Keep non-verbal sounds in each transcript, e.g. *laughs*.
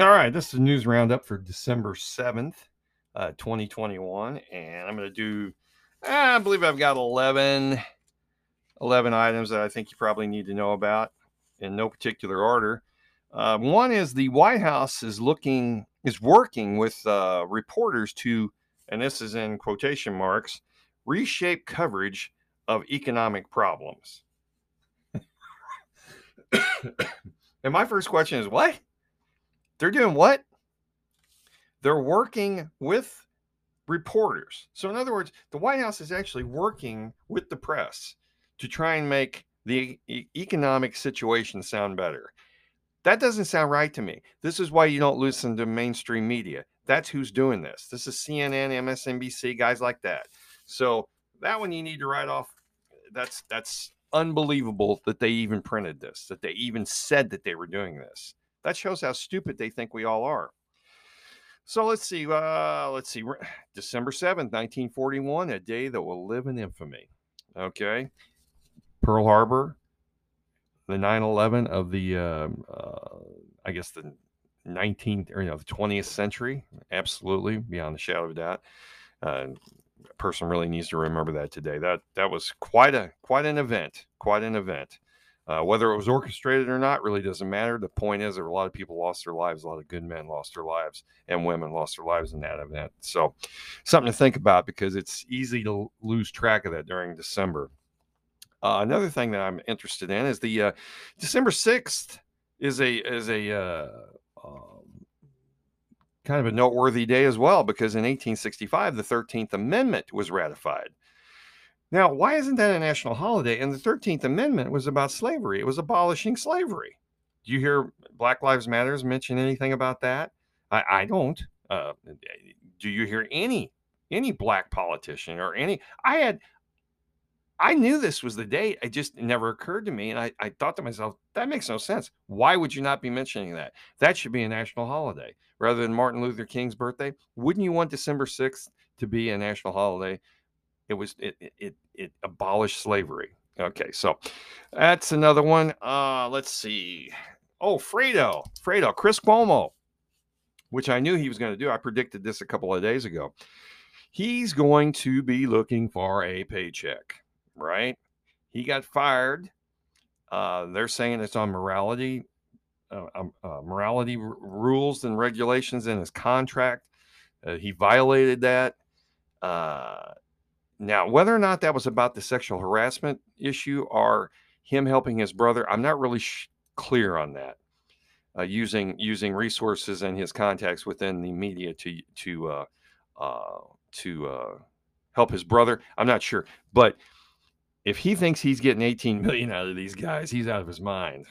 All right, this is news roundup for December 7th, uh, 2021. And I'm going to do, I believe I've got 11, 11 items that I think you probably need to know about in no particular order. Uh, one is the White House is looking, is working with uh, reporters to, and this is in quotation marks, reshape coverage of economic problems. *coughs* and my first question is what? They're doing what? They're working with reporters. So, in other words, the White House is actually working with the press to try and make the economic situation sound better. That doesn't sound right to me. This is why you don't listen to mainstream media. That's who's doing this. This is CNN, MSNBC, guys like that. So that one you need to write off. That's that's unbelievable that they even printed this, that they even said that they were doing this. That shows how stupid they think we all are. So let's see. Uh, let's see. *sighs* December 7th, 1941, a day that will live in infamy. Okay. Pearl Harbor, the 9 11 of the, um, uh, I guess, the 19th or you know, the 20th century. Absolutely, beyond the shadow of a doubt. Uh, a person really needs to remember that today. That that was quite a quite an event. Quite an event. Uh, whether it was orchestrated or not really doesn't matter. The point is, that a lot of people lost their lives. A lot of good men lost their lives, and women lost their lives in that event. So, something to think about because it's easy to lose track of that during December. Uh, another thing that I'm interested in is the uh, December sixth is a is a uh, um, kind of a noteworthy day as well because in 1865 the 13th Amendment was ratified. Now, why isn't that a national holiday? And the 13th Amendment was about slavery, it was abolishing slavery. Do you hear Black Lives Matters mention anything about that? I, I don't. Uh, do you hear any any black politician or any? I had I knew this was the date. It just never occurred to me. And I, I thought to myself, that makes no sense. Why would you not be mentioning that? That should be a national holiday rather than Martin Luther King's birthday. Wouldn't you want December 6th to be a national holiday? It was it it it abolished slavery. Okay, so that's another one. Uh let's see. Oh, Fredo, Fredo, Chris Cuomo, which I knew he was going to do. I predicted this a couple of days ago. He's going to be looking for a paycheck, right? He got fired. Uh, they're saying it's on morality, uh, um, uh, morality r- rules and regulations in his contract. Uh, he violated that. Now, whether or not that was about the sexual harassment issue or him helping his brother, I'm not really sh- clear on that. Uh, using using resources and his contacts within the media to to uh, uh, to uh, help his brother, I'm not sure. But if he thinks he's getting 18 million out of these guys, he's out of his mind.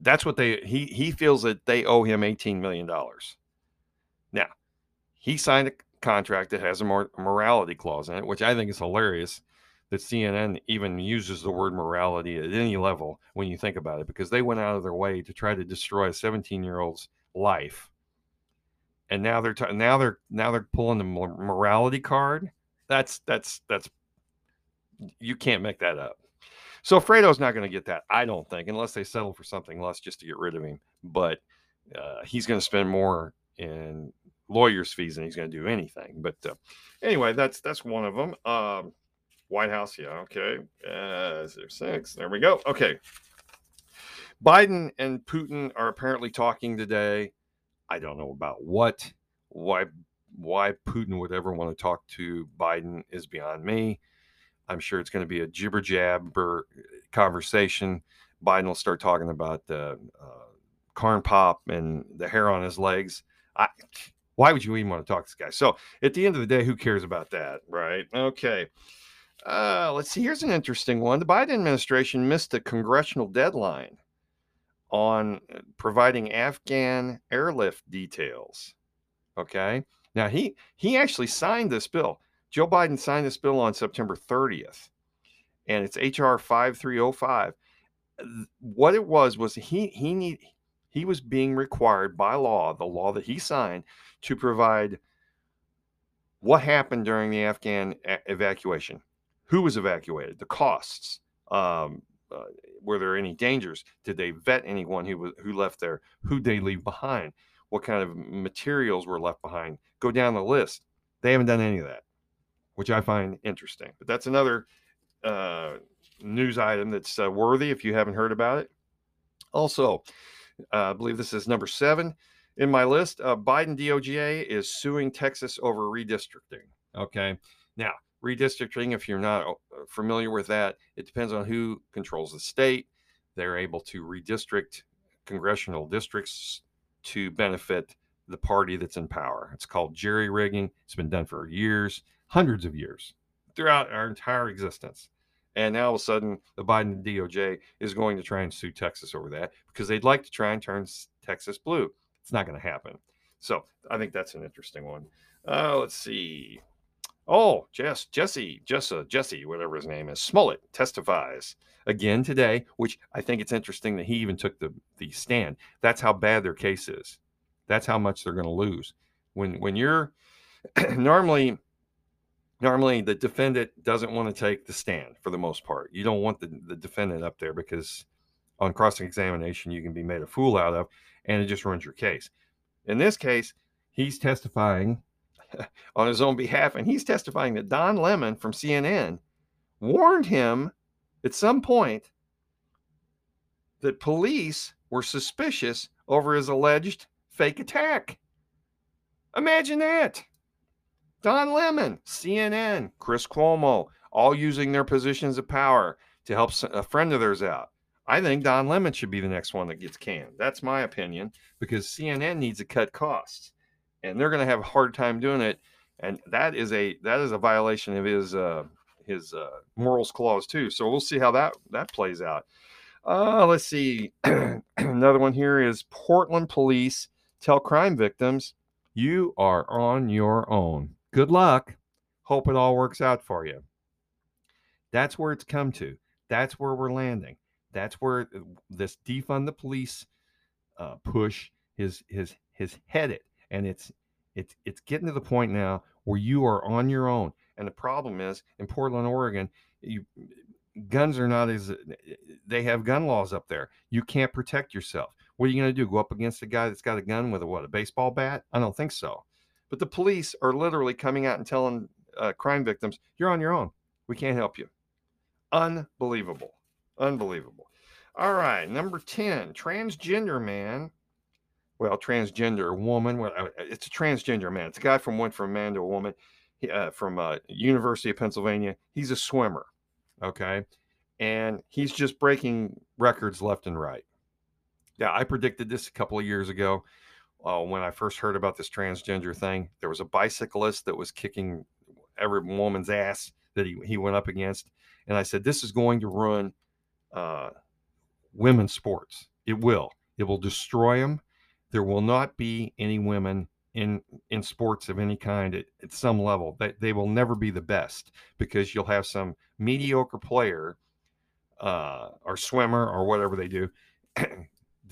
That's what they he he feels that they owe him 18 million dollars. Now, he signed a contract that has a mor- morality clause in it, which I think is hilarious that CNN even uses the word morality at any level when you think about it, because they went out of their way to try to destroy a 17 year old's life, and now they're t- now they're now they're pulling the morality card. That's that's that's you can't make that up. So Fredo's not going to get that, I don't think, unless they settle for something less just to get rid of him. But uh, he's going to spend more in lawyers' fees and he's going to do anything. But uh, anyway, that's that's one of them. Um, White House, yeah, okay. Uh, is there six? There we go. Okay. Biden and Putin are apparently talking today. I don't know about what. Why why Putin would ever want to talk to Biden is beyond me. I'm sure it's going to be a jibber jabber conversation. Biden will start talking about the uh, corn pop and the hair on his legs. I, why would you even want to talk to this guy? So at the end of the day, who cares about that, right? Okay. Uh, let's see. Here's an interesting one. The Biden administration missed a congressional deadline on uh, providing Afghan airlift details. Okay. Now he he actually signed this bill. Joe Biden signed this bill on September 30th, and it's HR 5305. What it was was he he need he was being required by law, the law that he signed, to provide what happened during the Afghan a- evacuation, who was evacuated, the costs, um, uh, were there any dangers? Did they vet anyone who who left there? Who they leave behind? What kind of materials were left behind? Go down the list. They haven't done any of that, which I find interesting. But that's another uh, news item that's uh, worthy if you haven't heard about it. Also, uh, I believe this is number seven in my list. Uh, Biden DOJ is suing Texas over redistricting. Okay. Now, redistricting, if you're not uh, familiar with that, it depends on who controls the state. They're able to redistrict congressional districts to benefit the party that's in power. It's called jerry rigging. It's been done for years, hundreds of years, throughout our entire existence. And now all of a sudden, the Biden DOJ is going to try and sue Texas over that because they'd like to try and turn Texas blue. It's not going to happen. So I think that's an interesting one. Uh, let's see. Oh, Jess, Jesse, Jessa, Jesse, whatever his name is, Smollett testifies again today, which I think it's interesting that he even took the, the stand. That's how bad their case is. That's how much they're going to lose. When when you're *clears throat* normally normally the defendant doesn't want to take the stand for the most part. You don't want the, the defendant up there because on cross examination you can be made a fool out of and it just ruins your case. In this case, he's testifying *laughs* on his own behalf and he's testifying that Don Lemon from CNN warned him at some point that police were suspicious over his alleged fake attack. Imagine that. Don Lemon, CNN, Chris Cuomo, all using their positions of power to help a friend of theirs out. I think Don Lemon should be the next one that gets canned. That's my opinion because CNN needs to cut costs, and they're going to have a hard time doing it. And that is a that is a violation of his uh, his uh, morals clause too. So we'll see how that that plays out. Uh, let's see. *clears throat* Another one here is Portland police tell crime victims you are on your own. Good luck. Hope it all works out for you. That's where it's come to. That's where we're landing. That's where uh, this defund the police uh, push is is is headed, and it's it's it's getting to the point now where you are on your own. And the problem is in Portland, Oregon, you guns are not as they have gun laws up there. You can't protect yourself. What are you going to do? Go up against a guy that's got a gun with a what? A baseball bat? I don't think so. But the police are literally coming out and telling uh, crime victims, "You're on your own. We can't help you." Unbelievable. Unbelievable. All right, number 10, transgender man. Well, transgender woman. Well, uh, it's a transgender man. It's a guy from went from man to a woman uh, from uh, University of Pennsylvania. He's a swimmer. Okay. And he's just breaking records left and right. Yeah, I predicted this a couple of years ago uh, when I first heard about this transgender thing. There was a bicyclist that was kicking every woman's ass that he, he went up against. And I said, This is going to ruin uh, women's sports. It will. It will destroy them. There will not be any women in in sports of any kind at, at some level. They, they will never be the best because you'll have some mediocre player uh, or swimmer or whatever they do *clears throat*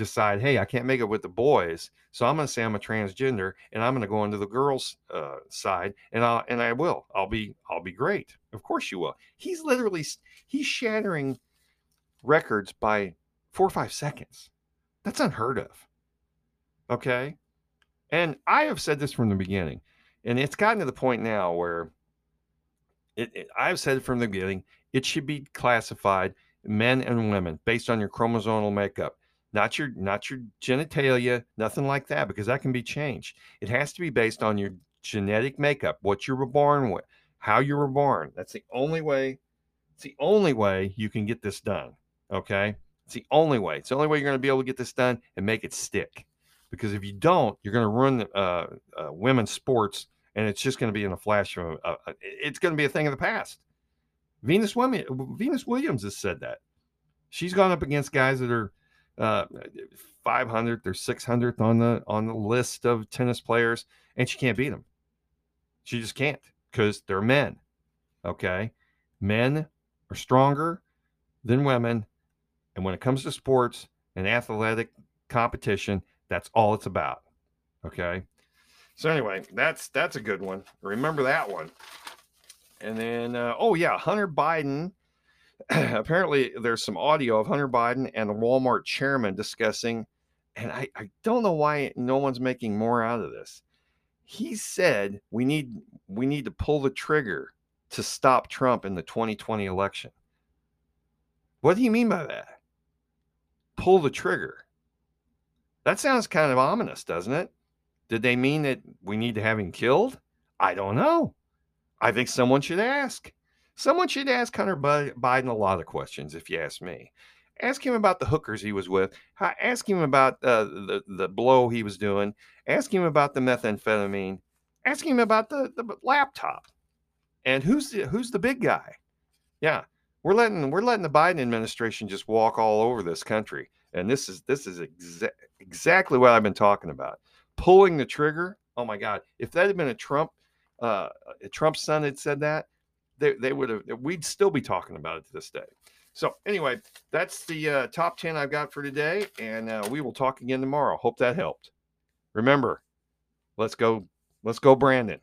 decide, hey, I can't make it with the boys, so I'm going to say I'm a transgender and I'm going to go into the girls' uh, side, and I and I will. I'll be I'll be great. Of course you will. He's literally he's shattering records by four or five seconds. That's unheard of. Okay, and I have said this from the beginning, and it's gotten to the point now where it, it I've said from the beginning it should be classified men and women based on your chromosomal makeup not your not your genitalia, nothing like that, because that can be changed. It has to be based on your genetic makeup, what you were born with, how you were born. That's the only way. It's the only way you can get this done. Okay, it's the only way. It's the only way you're going to be able to get this done and make it stick. Because if you don't, you're going to ruin uh, uh, women's sports, and it's just going to be in a flash of. Uh, uh, it's going to be a thing of the past. Venus Williams, Venus Williams has said that. She's gone up against guys that are uh, 500th or 600th on the on the list of tennis players, and she can't beat them. She just can't because they're men. Okay, men are stronger than women, and when it comes to sports and athletic competition, that's all it's about. Okay. So anyway, that's that's a good one. Remember that one. And then, uh, oh yeah, Hunter Biden *clears throat* apparently there's some audio of Hunter Biden and the Walmart chairman discussing, and I, I don't know why no one's making more out of this. He said we need we need to pull the trigger to stop Trump in the 2020 election. What do you mean by that? Pull the trigger. That sounds kind of ominous, doesn't it? Did they mean that we need to have him killed? I don't know. I think someone should ask. Someone should ask Hunter Biden a lot of questions, if you ask me. Ask him about the hookers he was with. Ask him about uh, the the blow he was doing. Ask him about the methamphetamine. Ask him about the, the laptop. And who's the, who's the big guy? Yeah, we're letting we're letting the Biden administration just walk all over this country. And this is this is exa- exactly what I've been talking about. Pulling the trigger. Oh my God! If that had been a Trump, uh, a Trump son had said that, they, they would have. We'd still be talking about it to this day. So anyway, that's the uh, top ten I've got for today, and uh, we will talk again tomorrow. Hope that helped. Remember, let's go. Let's go, Brandon.